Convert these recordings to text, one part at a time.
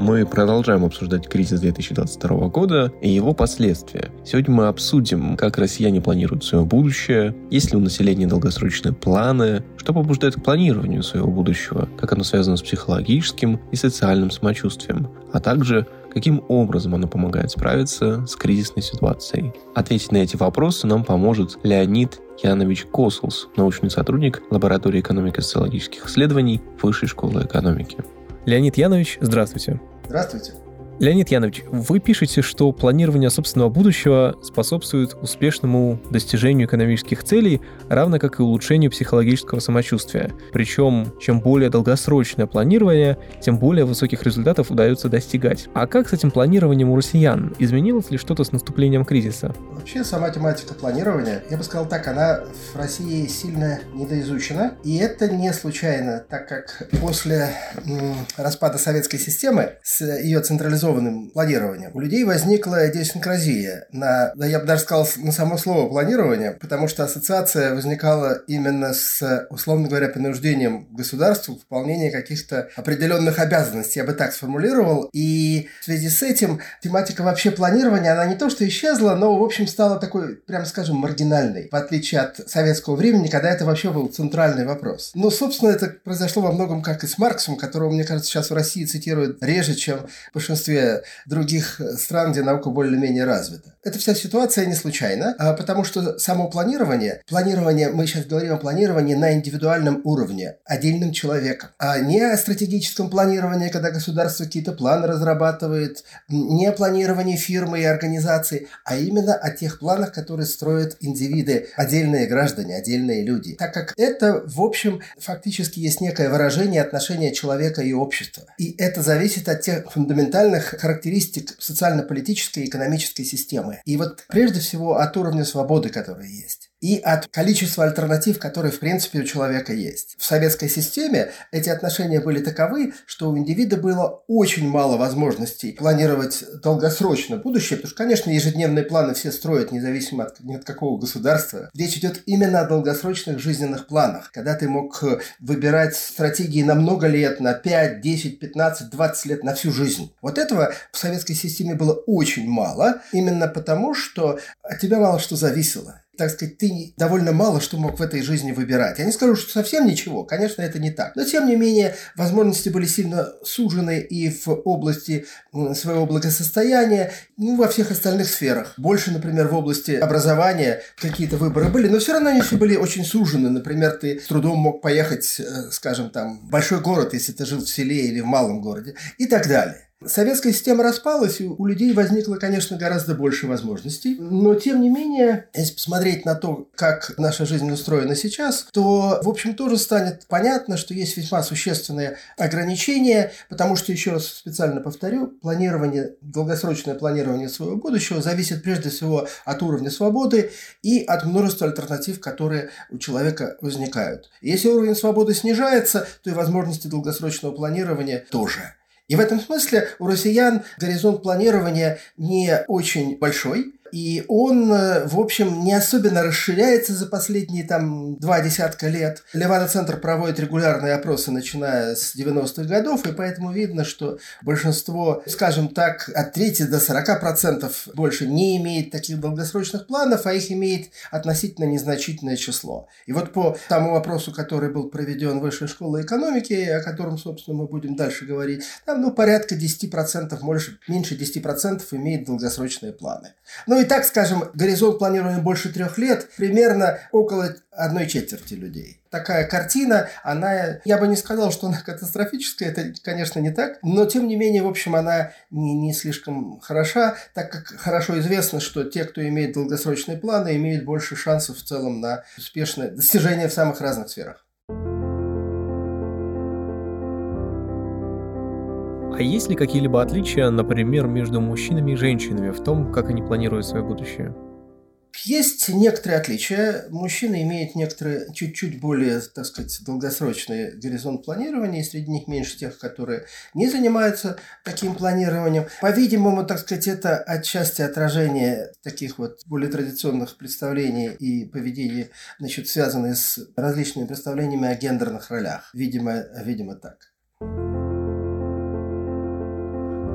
Мы продолжаем обсуждать кризис 2022 года и его последствия. Сегодня мы обсудим, как россияне планируют свое будущее, есть ли у населения долгосрочные планы, что побуждает к планированию своего будущего, как оно связано с психологическим и социальным самочувствием, а также каким образом оно помогает справиться с кризисной ситуацией. Ответить на эти вопросы нам поможет Леонид Янович Косулс, научный сотрудник лаборатории экономико-социологических исследований Высшей школы экономики. Леонид Янович, здравствуйте. Здравствуйте. Леонид Янович, вы пишете, что планирование собственного будущего способствует успешному достижению экономических целей, равно как и улучшению психологического самочувствия. Причем, чем более долгосрочное планирование, тем более высоких результатов удается достигать. А как с этим планированием у россиян? Изменилось ли что-то с наступлением кризиса? Вообще, сама тематика планирования, я бы сказал так, она в России сильно недоизучена. И это не случайно, так как после м, распада советской системы с ее централизованной централизованным планированием, у людей возникла идиосинкразия на, да я бы даже сказал, на само слово планирование, потому что ассоциация возникала именно с, условно говоря, принуждением государству к выполнению каких-то определенных обязанностей, я бы так сформулировал. И в связи с этим тематика вообще планирования, она не то что исчезла, но, в общем, стала такой, прям скажем, маргинальной, в отличие от советского времени, когда это вообще был центральный вопрос. Но, собственно, это произошло во многом как и с Марксом, которого, мне кажется, сейчас в России цитируют реже, чем в большинстве других стран, где наука более-менее развита. Эта вся ситуация не случайна, а потому что само планирование, планирование, мы сейчас говорим о планировании на индивидуальном уровне, отдельным человеком, а не о стратегическом планировании, когда государство какие-то планы разрабатывает, не о планировании фирмы и организации, а именно о тех планах, которые строят индивиды, отдельные граждане, отдельные люди. Так как это, в общем, фактически есть некое выражение отношения человека и общества. И это зависит от тех фундаментальных характеристик социально-политической и экономической системы. И вот прежде всего от уровня свободы, который есть и от количества альтернатив, которые, в принципе, у человека есть. В советской системе эти отношения были таковы, что у индивида было очень мало возможностей планировать долгосрочно будущее, потому что, конечно, ежедневные планы все строят, независимо от, ни от какого государства. Речь идет именно о долгосрочных жизненных планах, когда ты мог выбирать стратегии на много лет, на 5, 10, 15, 20 лет, на всю жизнь. Вот этого в советской системе было очень мало, именно потому, что от тебя мало что зависело так сказать, ты довольно мало что мог в этой жизни выбирать. Я не скажу, что совсем ничего, конечно, это не так. Но, тем не менее, возможности были сильно сужены и в области своего благосостояния, ну, во всех остальных сферах. Больше, например, в области образования какие-то выборы были, но все равно они все были очень сужены. Например, ты с трудом мог поехать, э, скажем, там, в большой город, если ты жил в селе или в малом городе, и так далее. Советская система распалась, и у людей возникло, конечно, гораздо больше возможностей. Но, тем не менее, если посмотреть на то, как наша жизнь устроена сейчас, то, в общем, тоже станет понятно, что есть весьма существенные ограничения, потому что, еще раз специально повторю, планирование, долгосрочное планирование своего будущего зависит прежде всего от уровня свободы и от множества альтернатив, которые у человека возникают. Если уровень свободы снижается, то и возможности долгосрочного планирования тоже. И в этом смысле у россиян горизонт планирования не очень большой, и он, э, в общем, не особенно расширяется за последние там два десятка лет. Левада-центр проводит регулярные опросы, начиная с 90-х годов, и поэтому видно, что большинство, скажем так, от трети до 40% больше не имеет таких долгосрочных планов, а их имеет относительно незначительное число. И вот по тому вопросу, который был проведен Высшей школе экономики, о котором, собственно, мы будем дальше говорить, там, ну, порядка 10%, больше, меньше 10% имеет долгосрочные планы. Ну, и так, скажем, горизонт планирования больше трех лет, примерно около одной четверти людей. Такая картина, она, я бы не сказал, что она катастрофическая, это, конечно, не так, но, тем не менее, в общем, она не, не слишком хороша, так как хорошо известно, что те, кто имеет долгосрочные планы, имеют больше шансов в целом на успешное достижение в самых разных сферах. А есть ли какие-либо отличия, например, между мужчинами и женщинами в том, как они планируют свое будущее? Есть некоторые отличия. Мужчины имеют некоторые чуть-чуть более, так сказать, долгосрочный горизонт планирования, и среди них меньше тех, которые не занимаются таким планированием. По-видимому, так сказать, это отчасти отражение таких вот более традиционных представлений и поведений, значит, связанные с различными представлениями о гендерных ролях. Видимо, видимо так.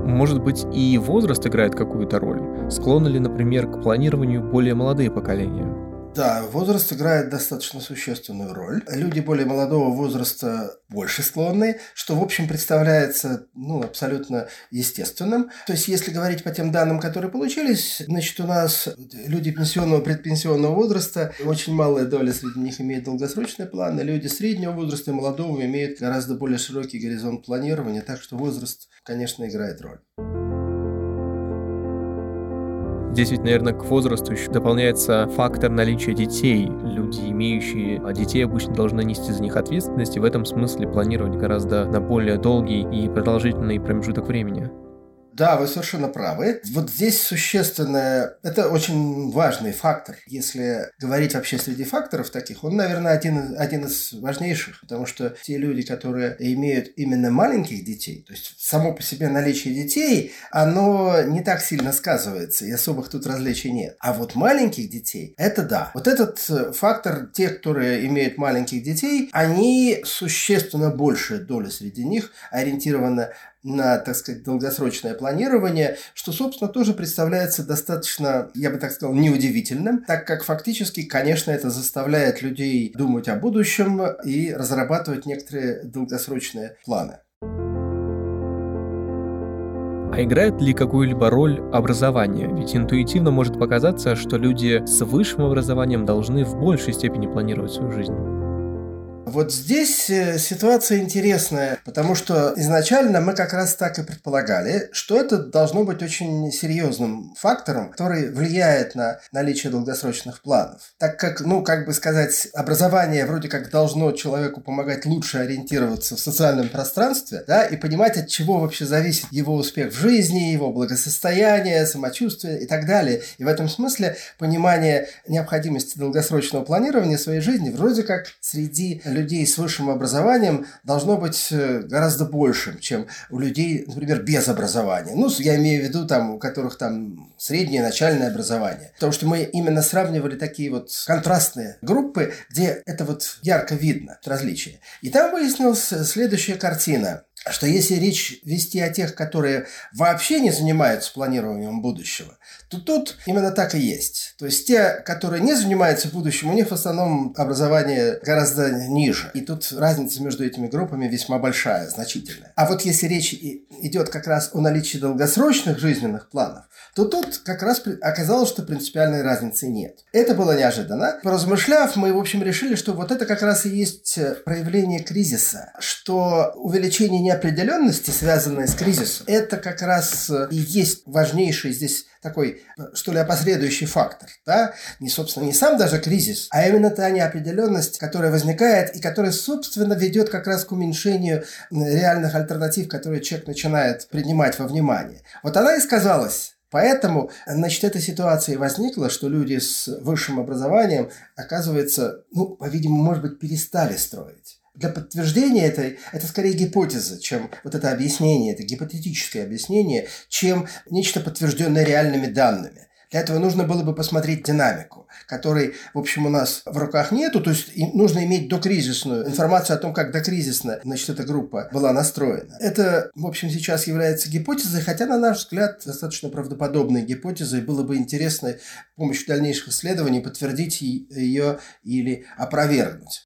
Может быть, и возраст играет какую-то роль? Склонны ли, например, к планированию более молодые поколения? Да, возраст играет достаточно существенную роль. Люди более молодого возраста больше склонны, что, в общем, представляется ну, абсолютно естественным. То есть, если говорить по тем данным, которые получились, значит, у нас люди пенсионного, предпенсионного возраста, очень малая доля среди них имеет долгосрочные планы, люди среднего возраста и молодого имеют гораздо более широкий горизонт планирования, так что возраст, конечно, играет роль. Здесь ведь, наверное, к возрасту еще дополняется фактор наличия детей. Люди, имеющие детей, обычно должны нести за них ответственность и в этом смысле планировать гораздо на более долгий и продолжительный промежуток времени. Да, вы совершенно правы. Вот здесь существенное, это очень важный фактор. Если говорить вообще среди факторов таких, он, наверное, один, один из важнейших, потому что те люди, которые имеют именно маленьких детей, то есть само по себе наличие детей, оно не так сильно сказывается, и особых тут различий нет. А вот маленьких детей, это да. Вот этот э, фактор, те, которые имеют маленьких детей, они существенно большая доля среди них ориентирована на, так сказать, долгосрочное планирование, что, собственно, тоже представляется достаточно, я бы так сказал, неудивительным, так как фактически, конечно, это заставляет людей думать о будущем и разрабатывать некоторые долгосрочные планы. А играет ли какую-либо роль образование? Ведь интуитивно может показаться, что люди с высшим образованием должны в большей степени планировать свою жизнь. Вот здесь э, ситуация интересная, потому что изначально мы как раз так и предполагали, что это должно быть очень серьезным фактором, который влияет на наличие долгосрочных планов. Так как, ну, как бы сказать, образование вроде как должно человеку помогать лучше ориентироваться в социальном пространстве, да, и понимать, от чего вообще зависит его успех в жизни, его благосостояние, самочувствие и так далее. И в этом смысле понимание необходимости долгосрочного планирования своей жизни вроде как среди людей с высшим образованием должно быть э, гораздо большим, чем у людей, например, без образования. Ну, я имею в виду там, у которых там среднее начальное образование. Потому что мы именно сравнивали такие вот контрастные группы, где это вот ярко видно, различия. И там выяснилась следующая картина что если речь вести о тех, которые вообще не занимаются планированием будущего, то тут именно так и есть. То есть те, которые не занимаются будущим, у них в основном образование гораздо ниже. И тут разница между этими группами весьма большая, значительная. А вот если речь идет как раз о наличии долгосрочных жизненных планов, то тут как раз оказалось, что принципиальной разницы нет. Это было неожиданно. Поразмышляв, мы, в общем, решили, что вот это как раз и есть проявление кризиса, что увеличение неопределенности, связанное с кризисом, это как раз и есть важнейший здесь такой, что ли, опосредующий фактор. Да? Не, собственно, не сам даже кризис, а именно та неопределенность, которая возникает и которая, собственно, ведет как раз к уменьшению реальных альтернатив, которые человек начинает принимать во внимание. Вот она и сказалась Поэтому, значит, эта ситуация возникла, что люди с высшим образованием, оказывается, ну, по-видимому, может быть, перестали строить. Для подтверждения этой, это скорее гипотеза, чем вот это объяснение, это гипотетическое объяснение, чем нечто подтвержденное реальными данными. Для этого нужно было бы посмотреть динамику, которой, в общем, у нас в руках нету. То есть нужно иметь докризисную информацию о том, как докризисно значит, эта группа была настроена. Это, в общем, сейчас является гипотезой, хотя, на наш взгляд, достаточно правдоподобной гипотезой. Было бы интересно с помощью дальнейших исследований подтвердить ее или опровергнуть.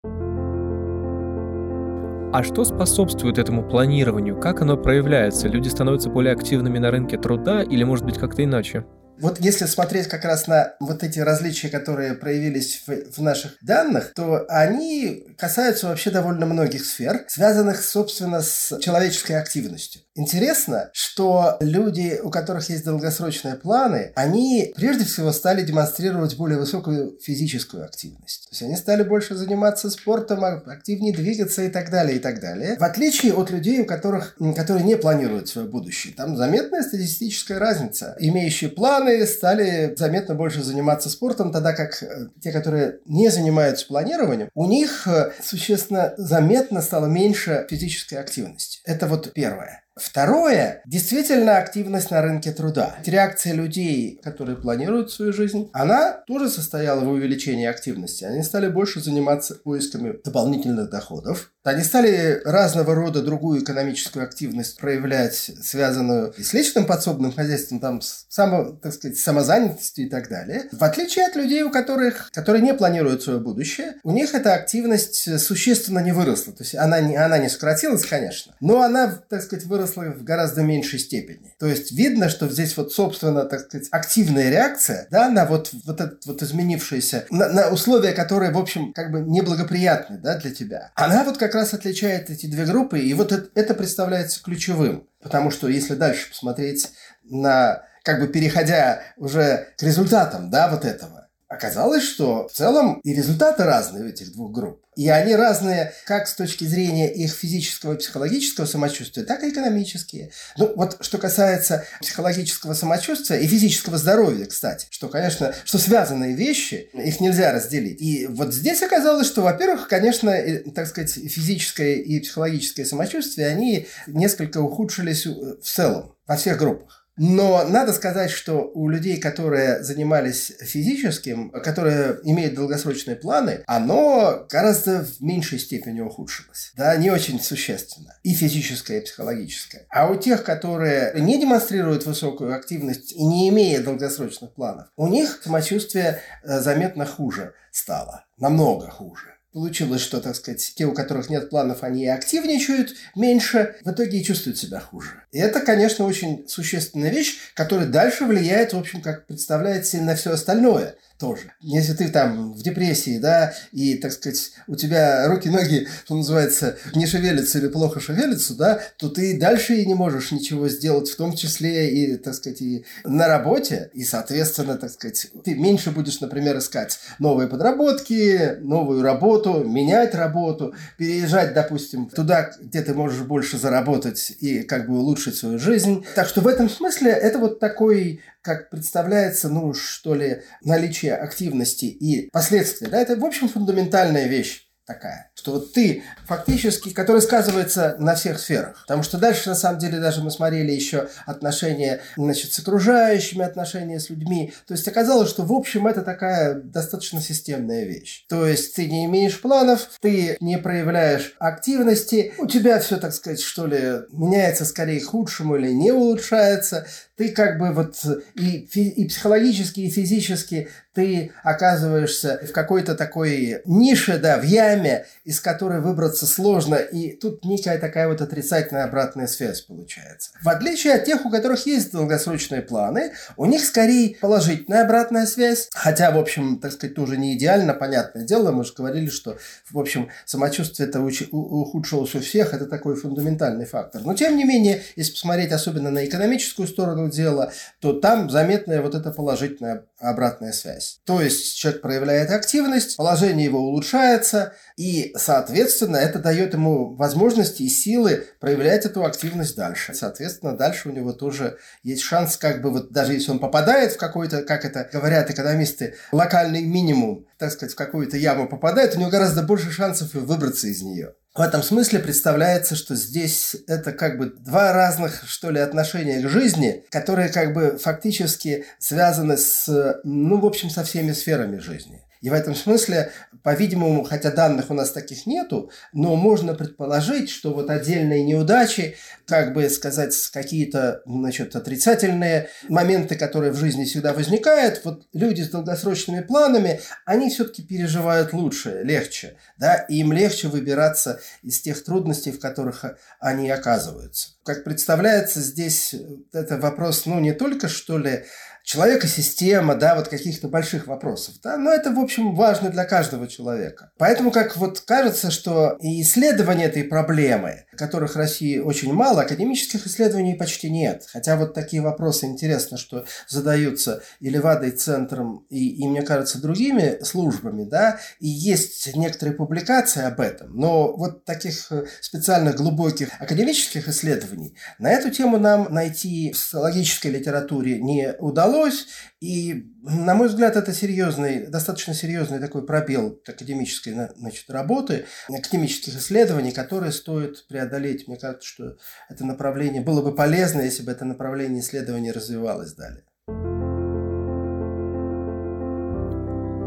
А что способствует этому планированию? Как оно проявляется? Люди становятся более активными на рынке труда или, может быть, как-то иначе? Вот если смотреть как раз на вот эти различия, которые проявились в, в наших данных, то они касаются вообще довольно многих сфер, связанных, собственно, с человеческой активностью. Интересно, что люди, у которых есть долгосрочные планы, они прежде всего стали демонстрировать более высокую физическую активность. То есть они стали больше заниматься спортом, а активнее двигаться и так далее, и так далее. В отличие от людей, у которых, которые не планируют свое будущее. Там заметная статистическая разница. Имеющие планы стали заметно больше заниматься спортом, тогда как э, те, которые не занимаются планированием, у них э, существенно заметно стало меньше физической активности. Это вот первое. Второе, действительно активность на рынке труда. Реакция людей, которые планируют свою жизнь, она тоже состояла в увеличении активности. Они стали больше заниматься поисками дополнительных доходов. Они стали разного рода другую экономическую активность проявлять, связанную с личным подсобным хозяйством, там, с само, так сказать, самозанятостью и так далее. В отличие от людей, у которых, которые не планируют свое будущее, у них эта активность существенно не выросла. То есть она не, она не сократилась, конечно, но она, так сказать, выросла в гораздо меньшей степени. То есть видно, что здесь вот, собственно, так сказать, активная реакция, да, на вот, вот этот вот изменившееся, на, на условия, которые, в общем, как бы неблагоприятны, да, для тебя. Она вот как раз отличает эти две группы, и вот это, это представляется ключевым. Потому что если дальше посмотреть на как бы переходя уже к результатам, да, вот этого, оказалось, что в целом и результаты разные у этих двух групп. И они разные как с точки зрения их физического и психологического самочувствия, так и экономические. Ну, вот что касается психологического самочувствия и физического здоровья, кстати, что, конечно, что связанные вещи, их нельзя разделить. И вот здесь оказалось, что, во-первых, конечно, так сказать, физическое и психологическое самочувствие, они несколько ухудшились в целом во всех группах. Но надо сказать, что у людей, которые занимались физическим, которые имеют долгосрочные планы, оно гораздо в меньшей степени ухудшилось. Да, не очень существенно. И физическое, и психологическое. А у тех, которые не демонстрируют высокую активность и не имея долгосрочных планов, у них самочувствие э, заметно хуже стало. Намного хуже. Получилось, что, так сказать, те, у которых нет планов, они и активничают меньше, в итоге и чувствуют себя хуже. И это, конечно, очень существенная вещь, которая дальше влияет, в общем, как представляется, на все остальное – тоже. Если ты там в депрессии, да, и, так сказать, у тебя руки-ноги, что называется, не шевелятся или плохо шевелятся, да, то ты дальше и не можешь ничего сделать, в том числе и, так сказать, и на работе, и, соответственно, так сказать, ты меньше будешь, например, искать новые подработки, новую работу, менять работу, переезжать, допустим, туда, где ты можешь больше заработать и как бы улучшить свою жизнь. Так что в этом смысле это вот такой как представляется, ну, что ли, наличие активности и последствия, да, это, в общем, фундаментальная вещь такая, что вот ты фактически, который сказывается на всех сферах. Потому что дальше, на самом деле, даже мы смотрели еще отношения, значит, с окружающими, отношения с людьми. То есть оказалось, что, в общем, это такая достаточно системная вещь. То есть ты не имеешь планов, ты не проявляешь активности, у тебя все, так сказать, что ли, меняется скорее к худшему или не улучшается, ты как бы вот и, и психологически, и физически ты оказываешься в какой-то такой нише, да, в яме, из которой выбраться сложно, и тут некая такая вот отрицательная обратная связь получается. В отличие от тех, у которых есть долгосрочные планы, у них скорее положительная обратная связь, хотя, в общем, так сказать, тоже не идеально, понятное дело, мы же говорили, что, в общем, самочувствие это ухудшилось у всех, это такой фундаментальный фактор. Но, тем не менее, если посмотреть особенно на экономическую сторону дела, то там заметная вот эта положительная обратная связь. То есть человек проявляет активность, положение его улучшается, и, соответственно, это дает ему возможности и силы проявлять эту активность дальше. Соответственно, дальше у него тоже есть шанс, как бы вот даже если он попадает в какой-то, как это говорят экономисты, локальный минимум, так сказать, в какую-то яму попадает, у него гораздо больше шансов выбраться из нее. В этом смысле представляется, что здесь это как бы два разных, что ли, отношения к жизни, которые как бы фактически связаны с, ну, в общем, со всеми сферами жизни. И в этом смысле, по-видимому, хотя данных у нас таких нету, но можно предположить, что вот отдельные неудачи, как бы сказать, какие-то значит, отрицательные моменты, которые в жизни всегда возникают, вот люди с долгосрочными планами, они все-таки переживают лучше, легче, да, и им легче выбираться из тех трудностей, в которых они оказываются. Как представляется, здесь это вопрос, ну, не только, что ли, человека система, да, вот каких-то больших вопросов, да, но это, в общем, важно для каждого человека. Поэтому, как вот кажется, что и исследование этой проблемы, которых в России очень мало, академических исследований почти нет. Хотя вот такие вопросы интересно, что задаются и Левадой центром, и, и, мне кажется, другими службами, да, и есть некоторые публикации об этом, но вот таких э, специальных глубоких академических исследований на эту тему нам найти в социологической литературе не удалось, удалось. И, на мой взгляд, это серьезный, достаточно серьезный такой пробел академической значит, работы, академических исследований, которые стоит преодолеть. Мне кажется, что это направление было бы полезно, если бы это направление исследования развивалось далее.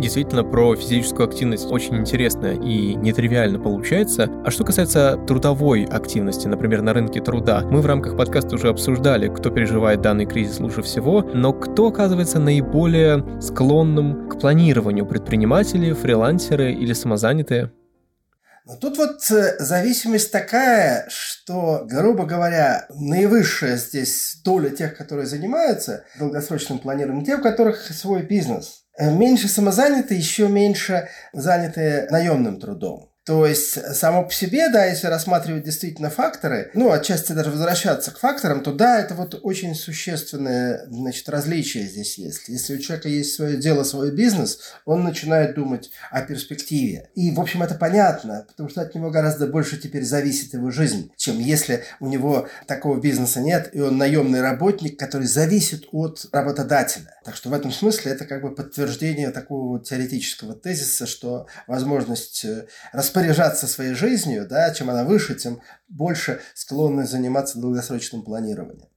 Действительно, про физическую активность очень интересно и нетривиально получается. А что касается трудовой активности, например, на рынке труда, мы в рамках подкаста уже обсуждали, кто переживает данный кризис лучше всего, но кто оказывается наиболее склонным к планированию предприниматели, фрилансеры или самозанятые? Но тут вот э, зависимость такая, что, грубо говоря, наивысшая здесь доля тех, которые занимаются долгосрочным планированием, те, у которых свой бизнес – меньше самозанятые, еще меньше занятые наемным трудом. То есть, само по себе, да, если рассматривать действительно факторы, ну, отчасти даже возвращаться к факторам, то да, это вот очень существенное, значит, различие здесь есть. Если у человека есть свое дело, свой бизнес, он начинает думать о перспективе. И, в общем, это понятно, потому что от него гораздо больше теперь зависит его жизнь, чем если у него такого бизнеса нет, и он наемный работник, который зависит от работодателя. Так что в этом смысле это как бы подтверждение такого вот теоретического тезиса, что возможность э, распределения распоряжаться своей жизнью, да, чем она выше, тем больше склонны заниматься долгосрочным планированием.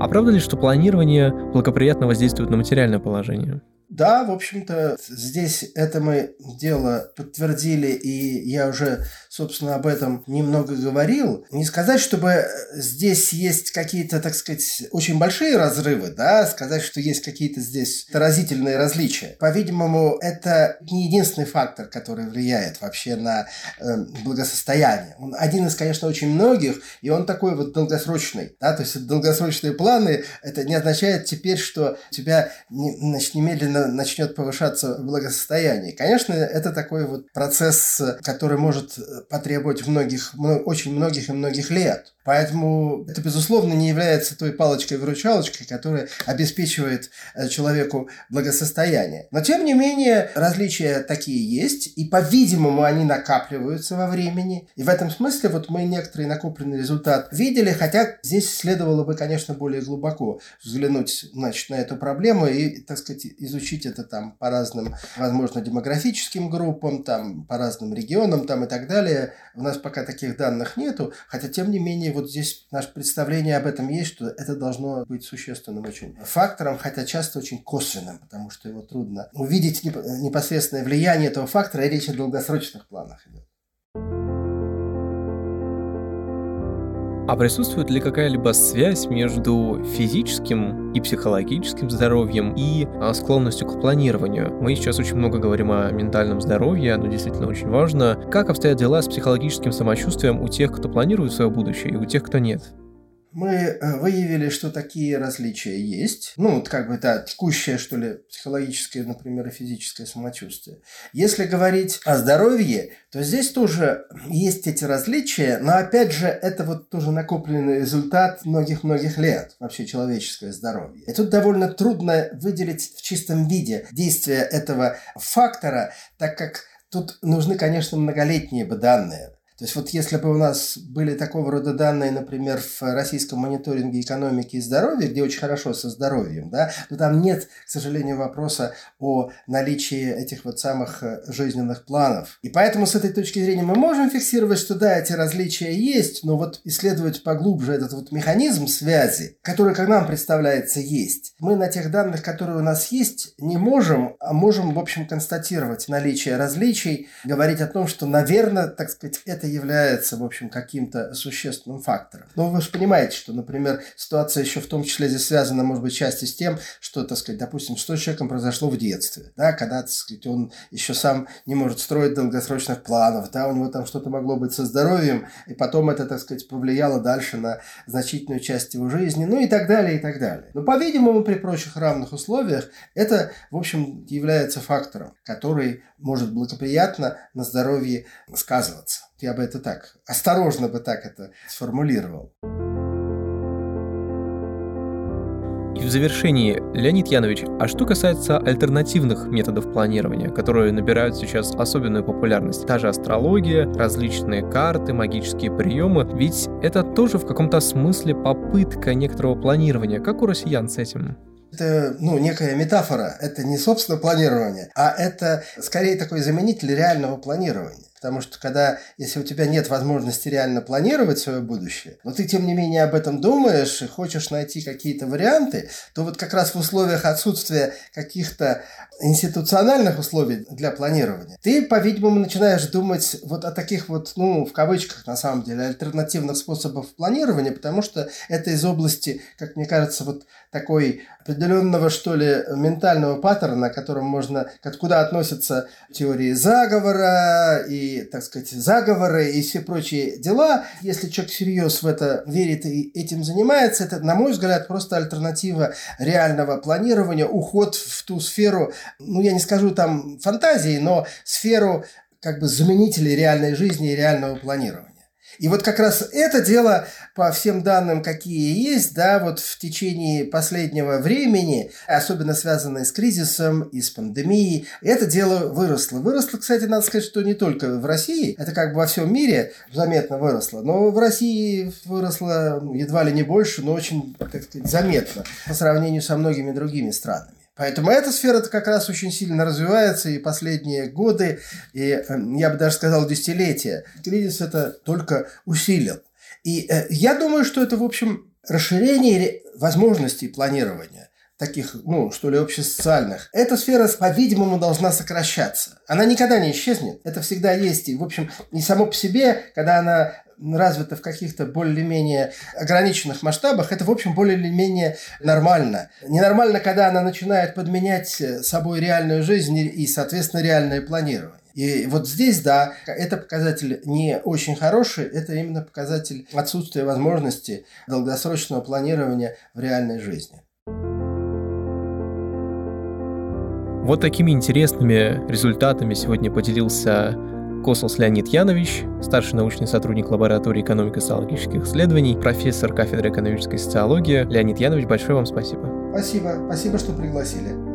А правда ли, что планирование благоприятно воздействует на материальное положение? Да, в общем-то, здесь это мы дело подтвердили, и я уже, собственно, об этом немного говорил. Не сказать, чтобы здесь есть какие-то, так сказать, очень большие разрывы, да, сказать, что есть какие-то здесь разительные различия. По-видимому, это не единственный фактор, который влияет вообще на э, благосостояние. Он один из, конечно, очень многих, и он такой вот долгосрочный, да, то есть долгосрочные планы, это не означает теперь, что у тебя, значит, немедленно начнет повышаться благосостояние. Конечно, это такой вот процесс, который может потребовать многих, очень многих и многих лет. Поэтому это, безусловно, не является той палочкой-выручалочкой, которая обеспечивает э, человеку благосостояние. Но, тем не менее, различия такие есть, и, по-видимому, они накапливаются во времени. И в этом смысле вот мы некоторый накопленный результат видели, хотя здесь следовало бы, конечно, более глубоко взглянуть значит, на эту проблему и, так сказать, изучить это там по разным, возможно, демографическим группам, там, по разным регионам там, и так далее. У нас пока таких данных нету, хотя, тем не менее, вот здесь наше представление об этом есть, что это должно быть существенным очень фактором, хотя часто очень косвенным, потому что его трудно увидеть непосредственное влияние этого фактора, и речь о долгосрочных планах идет. А присутствует ли какая-либо связь между физическим и психологическим здоровьем и а, склонностью к планированию? Мы сейчас очень много говорим о ментальном здоровье, оно действительно очень важно. Как обстоят дела с психологическим самочувствием у тех, кто планирует свое будущее, и у тех, кто нет? Мы э, выявили, что такие различия есть. Ну, вот как бы, да, текущее, что ли, психологическое, например, и физическое самочувствие. Если говорить о здоровье, то здесь тоже есть эти различия, но, опять же, это вот тоже накопленный результат многих-многих лет, вообще человеческое здоровье. И тут довольно трудно выделить в чистом виде действия этого фактора, так как тут нужны, конечно, многолетние бы данные. То есть вот если бы у нас были такого рода данные, например, в российском мониторинге экономики и здоровья, где очень хорошо со здоровьем, да, то там нет, к сожалению, вопроса о наличии этих вот самых э, жизненных планов. И поэтому с этой точки зрения мы можем фиксировать, что да, эти различия есть, но вот исследовать поглубже этот вот механизм связи, который, как нам представляется, есть, мы на тех данных, которые у нас есть, не можем, а можем, в общем, констатировать наличие различий, говорить о том, что, наверное, так сказать, это является, в общем, каким-то существенным фактором. Но вы же понимаете, что, например, ситуация еще в том числе здесь связана, может быть, части с тем, что, так сказать, допустим, что с человеком произошло в детстве, да, когда, так сказать, он еще сам не может строить долгосрочных планов, да, у него там что-то могло быть со здоровьем, и потом это, так сказать, повлияло дальше на значительную часть его жизни, ну и так далее, и так далее. Но, по-видимому, при прочих равных условиях это, в общем, является фактором, который может благоприятно на здоровье сказываться. Я бы это так, осторожно бы так это сформулировал. в завершении, Леонид Янович, а что касается альтернативных методов планирования, которые набирают сейчас особенную популярность, та же астрология, различные карты, магические приемы, ведь это тоже в каком-то смысле попытка некоторого планирования. Как у россиян с этим? Это, ну, некая метафора. Это не собственно планирование, а это скорее такой заменитель реального планирования. Потому что когда, если у тебя нет возможности реально планировать свое будущее, но ты, тем не менее, об этом думаешь и хочешь найти какие-то варианты, то вот как раз в условиях отсутствия каких-то институциональных условий для планирования, ты, по-видимому, начинаешь думать вот о таких вот, ну, в кавычках, на самом деле, альтернативных способах планирования, потому что это из области, как мне кажется, вот такой определенного, что ли, ментального паттерна, которым можно, куда относятся теории заговора и, так сказать, заговоры и все прочие дела. Если человек всерьез в это верит и этим занимается, это, на мой взгляд, просто альтернатива реального планирования, уход в ту сферу, ну, я не скажу там фантазии, но сферу как бы заменителей реальной жизни и реального планирования. И вот как раз это дело, по всем данным, какие есть, да, вот в течение последнего времени, особенно связанное с кризисом и с пандемией, это дело выросло. Выросло, кстати, надо сказать, что не только в России, это как бы во всем мире заметно выросло, но в России выросло едва ли не больше, но очень, так сказать, заметно по сравнению со многими другими странами. Поэтому эта сфера как раз очень сильно развивается, и последние годы, и эм, я бы даже сказал десятилетия, кризис это только усилил. И э, я думаю, что это, в общем, расширение возможностей планирования таких, ну, что ли, общесоциальных, эта сфера, по-видимому, должна сокращаться. Она никогда не исчезнет. Это всегда есть. И, в общем, не само по себе, когда она развито в каких-то более-менее ограниченных масштабах, это, в общем, более-менее нормально. Ненормально, когда она начинает подменять собой реальную жизнь и, соответственно, реальное планирование. И вот здесь, да, это показатель не очень хороший, это именно показатель отсутствия возможности долгосрочного планирования в реальной жизни. Вот такими интересными результатами сегодня поделился Косос Леонид Янович, старший научный сотрудник лаборатории экономико-социологических исследований, профессор кафедры экономической социологии. Леонид Янович, большое вам спасибо. Спасибо. Спасибо, что пригласили.